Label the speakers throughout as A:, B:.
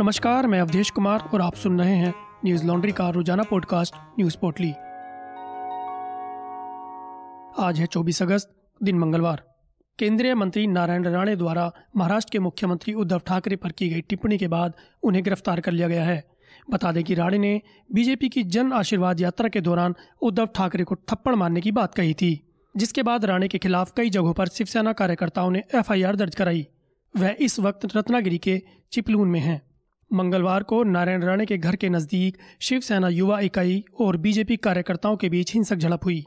A: नमस्कार, मैं अवधेश कुमार और आप सुन रहे हैं न्यूज़ लॉन्ड्री का रोज़ाना पॉडकास्ट न्यूज़ पोर्टली। आज है 24 अगस्त, दिन मंगलवार। केंद्रीय मंत्री नारायण राणे द्वारा महाराष्ट्र के मुख्यमंत्री उद्धव ठाकरे पर की गई टिप्पणी के बाद उन्हें गिरफ़्तार कर लिया गया है। बता दें कि राणे ने बीजेपी की जन आशीर्वाद यात्रा के दौरान उद्धव ठाकरे को थप्पड़ मारने की बात कही थी, जिसके बाद राणे के खिलाफ कई जगहों पर शिवसेना कार्यकर्ताओं ने एफआईआर दर्ज कराई। वह इस वक्त रत्नागिरी के चिपलून में हैं। मंगलवार को नारायण राणे के घर के नज़दीक शिवसेना युवा इकाई और बीजेपी कार्यकर्ताओं के बीच हिंसक झड़प हुई।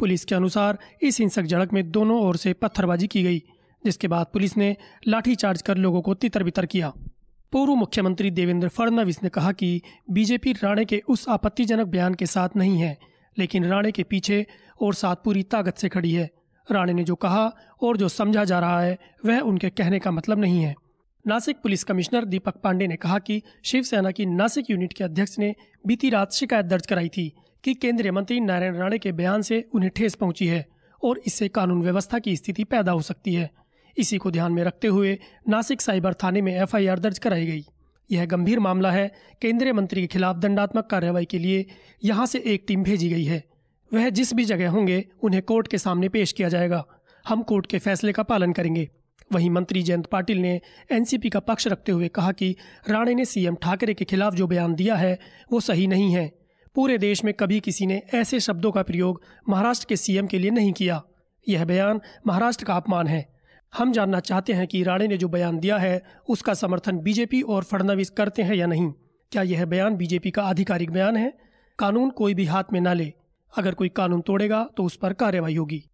A: पुलिस के अनुसार इस हिंसक झड़प में दोनों ओर से पत्थरबाजी की गई, जिसके बाद पुलिस ने लाठीचार्ज कर लोगों को तितर बितर किया। पूर्व मुख्यमंत्री देवेंद्र फडणवीस ने कहा कि बीजेपी राणे के उस आपत्तिजनक बयान के साथ नहीं है, लेकिन राणे के पीछे और साथ पूरी ताकत से खड़ी है। राणे ने जो कहा और जो समझा जा रहा है, वह उनके कहने का मतलब नहीं है। नासिक पुलिस कमिश्नर दीपक पांडे ने कहा कि शिवसेना की नासिक यूनिट के अध्यक्ष ने बीती रात शिकायत दर्ज कराई थी कि केंद्रीय मंत्री नारायण राणे के बयान से उन्हें ठेस पहुँची है और इससे कानून व्यवस्था की स्थिति पैदा हो सकती है। इसी को ध्यान में रखते हुए नासिक साइबर थाने में एफआईआर दर्ज कराई गई। यह गंभीर मामला है। केंद्रीय मंत्री के खिलाफ दंडात्मक कार्रवाई के लिए यहाँ से एक टीम भेजी गई है। वह जिस भी जगह होंगे, उन्हें कोर्ट के सामने पेश किया जाएगा। हम कोर्ट के फैसले का पालन करेंगे। वहीं मंत्री जयंत पाटिल ने एनसीपी का पक्ष रखते हुए कहा कि राणे ने सीएम ठाकरे के खिलाफ जो बयान दिया है, वो सही नहीं है। पूरे देश में कभी किसी ने ऐसे शब्दों का प्रयोग महाराष्ट्र के सीएम के लिए नहीं किया। यह बयान महाराष्ट्र का अपमान है। हम जानना चाहते हैं कि राणे ने जो बयान दिया है, उसका समर्थन बीजेपी और फडणवीस करते हैं या नहीं। क्या यह बयान बीजेपी का आधिकारिक बयान है? कानून कोई भी हाथ में न ले। अगर कोई कानून तोड़ेगा तो उस पर कार्रवाई होगी।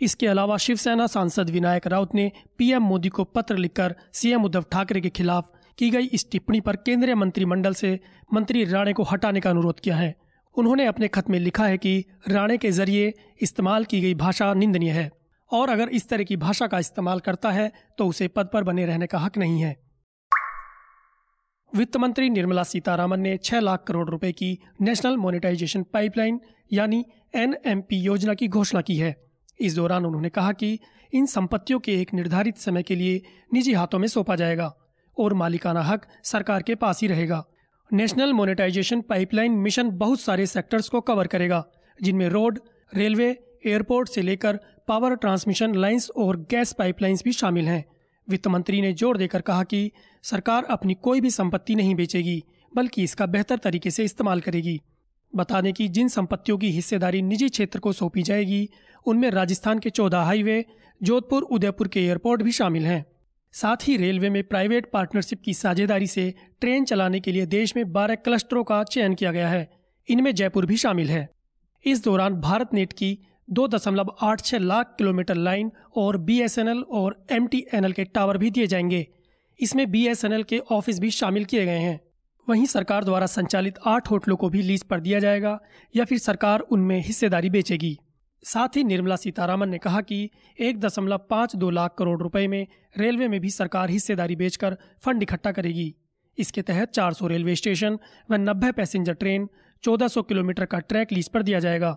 A: इसके अलावा शिवसेना सांसद विनायक राउत ने पीएम मोदी को पत्र लिखकर सीएम उद्धव ठाकरे के खिलाफ की गई इस टिप्पणी पर केंद्रीय मंत्रिमंडल से मंत्री राणे को हटाने का अनुरोध किया है। उन्होंने अपने खत में लिखा है कि राणे के ज़रिए इस्तेमाल की गई भाषा निंदनीय है और अगर इस तरह की भाषा का इस्तेमाल करता है तो उसे पद पर बने रहने का हक नहीं है। वित्त मंत्री निर्मला सीतारामन ने छह लाख करोड़ रुपए की नेशनल मोनेटाइजेशन पाइपलाइन यानी एनएमपी योजना की घोषणा की है। इस दौरान उन्होंने कहा कि इन संपत्तियों के एक निर्धारित समय के लिए निजी हाथों में सौंपा जाएगा और मालिकाना हक सरकार के पास ही रहेगा। नेशनल मोनेटाइजेशन पाइपलाइन मिशन बहुत सारे सेक्टर्स को कवर करेगा, जिनमें रोड, रेलवे, एयरपोर्ट से लेकर पावर ट्रांसमिशन लाइंस और गैस पाइपलाइंस भी शामिल हैं। वित्त मंत्री ने ज़ोर देकर कहा कि सरकार अपनी कोई भी संपत्ति नहीं बेचेगी, बल्कि इसका बेहतर तरीके से इस्तेमाल करेगी। बता दें कि जिन संपत्तियों की हिस्सेदारी निजी क्षेत्र को सौंपी जाएगी, उनमें राजस्थान के चौदह हाईवे, जोधपुर, उदयपुर के एयरपोर्ट भी शामिल हैं। साथ ही रेलवे में प्राइवेट पार्टनरशिप की साझेदारी से ट्रेन चलाने के लिए देश में 12 क्लस्टरों का चयन किया गया है। इनमें जयपुर भी शामिल है। इस दौरान भारत नेट की दो दशमलव आठ छह लाख किलोमीटर लाइन और बीएसएनएल और एमटीएनएल के टावर भी दिए जाएँगे। इसमें बीएसएनएल के ऑफ़िस भी शामिल किए गए हैं। वहीं सरकार द्वारा संचालित आठ होटलों को भी लीज पर दिया जाएगा या फिर सरकार उनमें हिस्सेदारी बेचेगी। साथ ही निर्मला सीतारामन ने कहा कि एक दशमलव पाँच दो लाख करोड़ रुपए में रेलवे में भी सरकार हिस्सेदारी बेचकर फंड इकट्ठा करेगी। इसके तहत 400 रेलवे स्टेशन व 90 पैसेंजर ट्रेन 1400 किलोमीटर का ट्रैक लीज पर दिया जाएगा।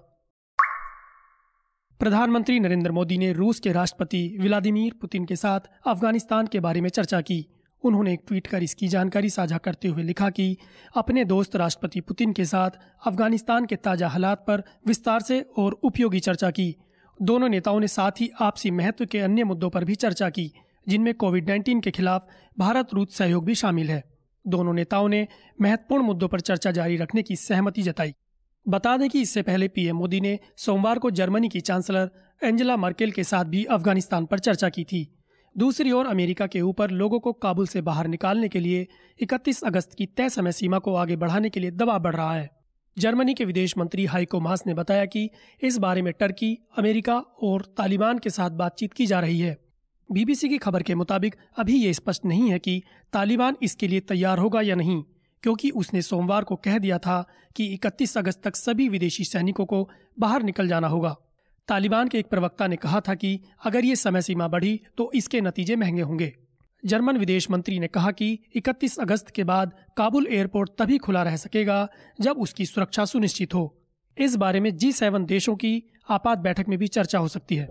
A: प्रधानमंत्री नरेंद्र मोदी ने रूस के राष्ट्रपति व्लादिमीर पुतिन के साथ अफ़गानिस्तान के बारे में चर्चा की। उन्होंने एक ट्वीट कर इसकी जानकारी साझा करते हुए लिखा कि अपने दोस्त राष्ट्रपति पुतिन के साथ अफ़गानिस्तान के ताज़ा हालात पर विस्तार से और उपयोगी चर्चा की। दोनों नेताओं ने साथ ही आपसी महत्व के अन्य मुद्दों पर भी चर्चा की, जिनमें कोविड नाइन्टीन के खिलाफ भारत रूस सहयोग भी शामिल है। दोनों नेताओं ने महत्वपूर्ण मुद्दों पर चर्चा जारी रखने की सहमति जताई। बता दें कि इससे पहले पीएम मोदी ने सोमवार को जर्मनी की चांसलर एंजेला मर्केल के साथ भी अफ़गानिस्तान पर चर्चा की थी। दूसरी ओर अमेरिका के ऊपर लोगों को काबुल से बाहर निकालने के लिए 31 अगस्त की तय समय सीमा को आगे बढ़ाने के लिए दबाव बढ़ रहा है। जर्मनी के विदेश मंत्री हाइको मास ने बताया कि इस बारे में टर्की, अमेरिका और तालिबान के साथ बातचीत की जा रही है। बीबीसी की खबर के मुताबिक अभी ये स्पष्ट नहीं है कि तालिबान इसके लिए तैयार होगा या नहीं, क्योंकि उसने सोमवार को कह दिया था कि 31 अगस्त तक सभी विदेशी सैनिकों को बाहर निकल जाना होगा। तालिबान के एक प्रवक्ता ने कहा था कि अगर ये समय सीमा बढ़ी तो इसके नतीजे महँगे होंगे। जर्मन विदेश मंत्री ने कहा कि 31 अगस्त के बाद काबुल एयरपोर्ट तभी खुला रह सकेगा जब उसकी सुरक्षा सुनिश्चित हो। इस बारे में जी सेवन देशों की आपात बैठक में भी चर्चा हो सकती है।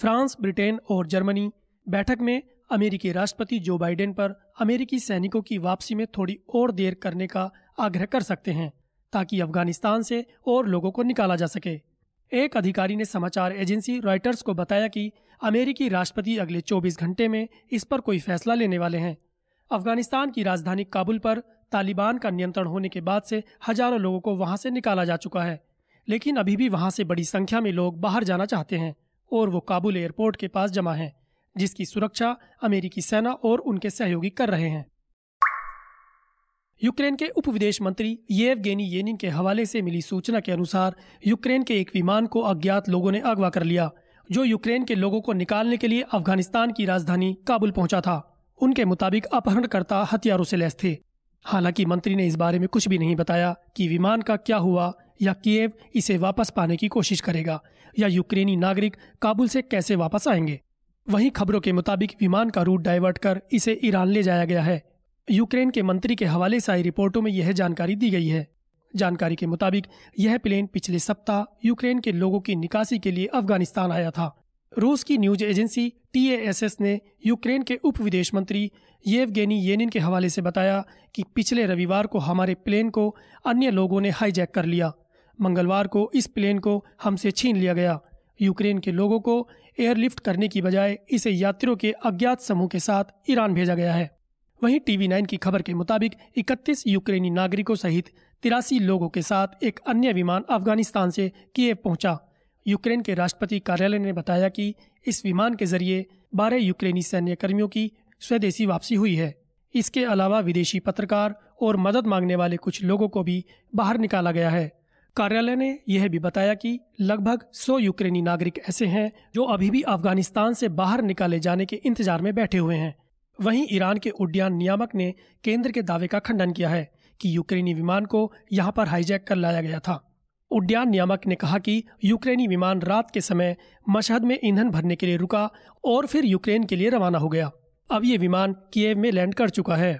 A: फ्रांस, ब्रिटेन और जर्मनी बैठक में अमेरिकी राष्ट्रपति जो बाइडेन पर अमेरिकी सैनिकों की वापसी में थोड़ी और देर करने का आग्रह कर सकते हैं ताकि अफ़गानिस्तान से और लोगों को निकाला जा सके। एक अधिकारी ने समाचार एजेंसी रॉयटर्स को बताया कि अमेरिकी राष्ट्रपति अगले 24 घंटे में इस पर कोई फैसला लेने वाले हैं। अफ़गानिस्तान की राजधानी काबुल पर तालिबान का नियंत्रण होने के बाद से हज़ारों लोगों को वहाँ से निकाला जा चुका है, लेकिन अभी भी वहाँ से बड़ी संख्या में लोग बाहर जाना चाहते हैं और वो काबुल एयरपोर्ट के पास जमा हैं, जिसकी सुरक्षा अमेरिकी सेना और उनके सहयोगी कर रहे हैं। यूक्रेन के उप विदेश मंत्री येवगेनी येनिन के हवाले से मिली सूचना के अनुसार, यूक्रेन के एक विमान को अज्ञात लोगों ने अगवा कर लिया, जो यूक्रेन के लोगों को निकालने के लिए अफ़गानिस्तान की राजधानी काबुल पहुँचा था। उनके मुताबिक अपहरणकर्ता हथियारों से लैस थे। हालाँकि मंत्री ने इस बारे में कुछ भी नहीं बताया कि विमान का क्या हुआ या कीव इसे वापस पाने की कोशिश करेगा या यूक्रेनी नागरिक काबुल से कैसे वापस आएँगे। वहीं खबरों के मुताबिक विमान का रूट डाइवर्ट कर इसे ईरान ले जाया गया है। यूक्रेन के मंत्री के हवाले से आई रिपोर्टों में यह जानकारी दी गई है। जानकारी के मुताबिक, यह प्लेन पिछले सप्ताह यूक्रेन के लोगों की निकासी के लिए अफ़गानिस्तान आया था। रूस की न्यूज़ एजेंसी टीएएसएस ने यूक्रेन के उप विदेश मंत्री येवगेनी येनिन के हवाले से बताया कि पिछले रविवार को हमारे प्लेन को अन्य लोगों ने हाईजैक कर लिया। मंगलवार को इस प्लेन को हमसे छीन लिया गया। यूक्रेन के लोगों को एयरलिफ्ट करने की बजाय इसे यात्रियों के अज्ञात समूह के साथ ईरान भेजा गया है। वहीं टीवी नाइन की खबर के मुताबिक 31 यूक्रेनी नागरिकों सहित तिरासी लोगों के साथ एक अन्य विमान अफ़गानिस्तान से किएव पहुँचा। यूक्रेन के राष्ट्रपति कार्यालय ने बताया कि इस विमान के ज़रिए 12 यूक्रेनी सैन्य कर्मियों की स्वदेशी वापसी हुई है। इसके अलावा विदेशी पत्रकार और मदद मांगने वाले कुछ लोगों को भी बाहर निकाला गया है। कार्यालय ने यह भी बताया कि लगभग 100 यूक्रेनी नागरिक ऐसे हैं जो अभी भी अफ़गानिस्तान से बाहर निकाले जाने के इंतज़ार में बैठे हुए हैं। वहीं ईरान के उड्डयन नियामक ने केंद्र के दावे का खंडन किया है कि यूक्रेनी विमान को यहाँ पर हाईजैक कर लाया गया था। उड्डयन नियामक ने कहा कि यूक्रेनी विमान रात के समय मशहद में ईंधन भरने के लिए रुका और फिर यूक्रेन के लिए रवाना हो गया। अब ये विमान किएव में लैंड कर चुका है।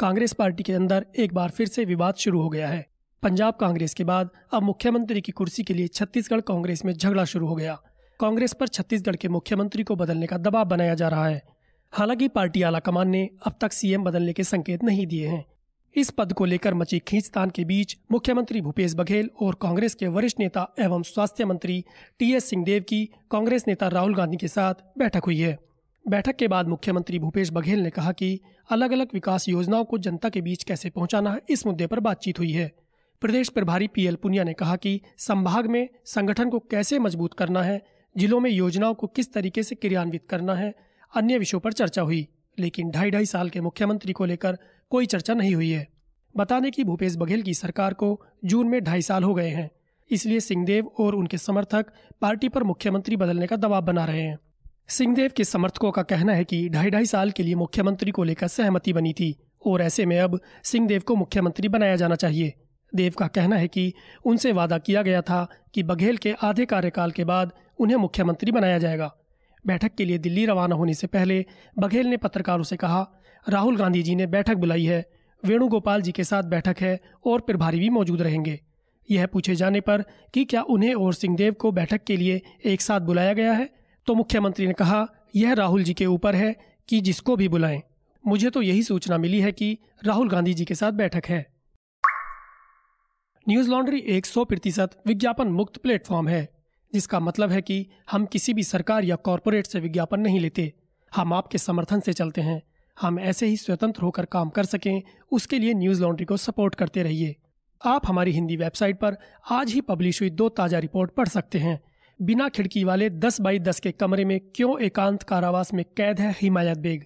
A: कांग्रेस पार्टी के अंदर एक बार फिर से विवाद शुरू हो गया है। पंजाब कांग्रेस के बाद अब मुख्यमंत्री की कुर्सी के लिए छत्तीसगढ़ कांग्रेस में झगड़ा शुरू हो गया। कांग्रेस पर छत्तीसगढ़ के मुख्यमंत्री को बदलने का दबाव बनाया जा रहा है। हालाँकि पार्टी आलाकमान ने अब तक सीएम बदलने के संकेत नहीं दिए हैं। इस पद को लेकर मची खींचतान के बीच मुख्यमंत्री भूपेश बघेल और कांग्रेस के वरिष्ठ नेता एवं स्वास्थ्य मंत्री टी एस सिंहदेव की कांग्रेस नेता राहुल गांधी के साथ बैठक हुई है। बैठक के बाद मुख्यमंत्री भूपेश बघेल ने कहा कि अलग अलग विकास योजनाओं को जनता के बीच कैसे पहुंचाना है इस मुद्दे पर बातचीत हुई है। प्रदेश प्रभारी पीएल पुनिया ने कहा कि संभाग में संगठन को कैसे मज़बूत करना है जिलों में योजनाओं को किस तरीके से क्रियान्वित करना है, अन्य विषयों पर चर्चा हुई, लेकिन ढाई ढाई साल के मुख्यमंत्री को लेकर कोई चर्चा नहीं हुई है। बताने की भूपेश बघेल की सरकार को जून में ढाई साल हो गए हैं, इसलिए सिंहदेव और उनके समर्थक पार्टी पर मुख्यमंत्री बदलने का दबाव बना रहे हैं। सिंहदेव के समर्थकों का कहना है कि ढाई ढाई साल के लिए मुख्यमंत्री को लेकर सहमति बनी थी, और ऐसे में अब सिंहदेव को मुख्यमंत्री बनाया जाना चाहिए। देव का कहना है कि उनसे वादा किया गया था कि बघेल के आधे कार्यकाल के बाद उन्हें मुख्यमंत्री बनाया जाएगा। बैठक के लिए दिल्ली रवाना होने से पहले बघेल ने पत्रकारों से कहा, राहुल गांधी जी ने बैठक बुलाई है, वेणुगोपाल जी के साथ बैठक है और प्रभारी भी मौजूद रहेंगे। यह पूछे जाने पर कि क्या उन्हें और सिंहदेव को बैठक के लिए एक साथ बुलाया गया है? तो मुख्यमंत्री ने कहा, यह राहुल जी के ऊपर है कि जिसको भी बुलाएँ। मुझे तो यही सूचना मिली है कि राहुल गांधी जी के साथ बैठक है। न्यूज़ लॉन्ड्री एक सौ प्रतिशत विज्ञापन मुक्त प्लेटफॉर्म है। जिसका मतलब है कि हम किसी भी सरकार या कॉरपोरेट से विज्ञापन नहीं लेते। हम आपके समर्थन से चलते हैं। हम ऐसे ही स्वतंत्र होकर काम कर सकें, उसके लिए न्यूज़ लॉन्ड्री को सपोर्ट करते रहिए। आप हमारी हिंदी वेबसाइट पर आज ही पब्लिश हुई दो ताज़ा रिपोर्ट पढ़ सकते हैं। बिना खिड़की वाले 10 बाई 10 के कमरे में क्यों एकांत कारावास में कैद है हिमायत बेग?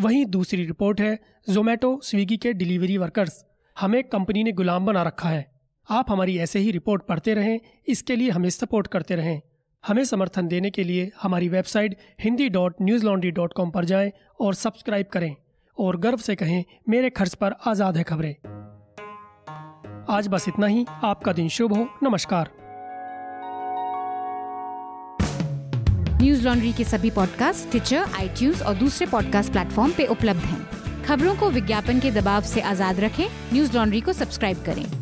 A: वहीं दूसरी रिपोर्ट है जोमेटो स्विगी के डिलीवरी वर्कर्स। हमें कंपनी ने गुलाम बना रखा है। आप हमारी ऐसे ही रिपोर्ट पढ़ते रहें, इसके लिए हमें सपोर्ट करते रहें। हमें समर्थन देने के लिए हमारी website Hindi dot Newslaundry dot com पर जाएँ और सब्सक्राइब करें और गर्व से कहें, मेरे खर्च पर आज़ाद है खबरें। आज बस इतना ही, आपका दिन शुभ हो, नमस्कार।
B: न्यूज़ लॉन्ड्री के सभी पॉडकास्ट ट्विटर आई और दूसरे पॉडकास्ट प्लेटफॉर्म पे उपलब्ध हैं। खबरों को विज्ञापन के दबाव से आज़ाद रखें न्यूज़ लॉन्ड्री को सब्सक्राइब करें।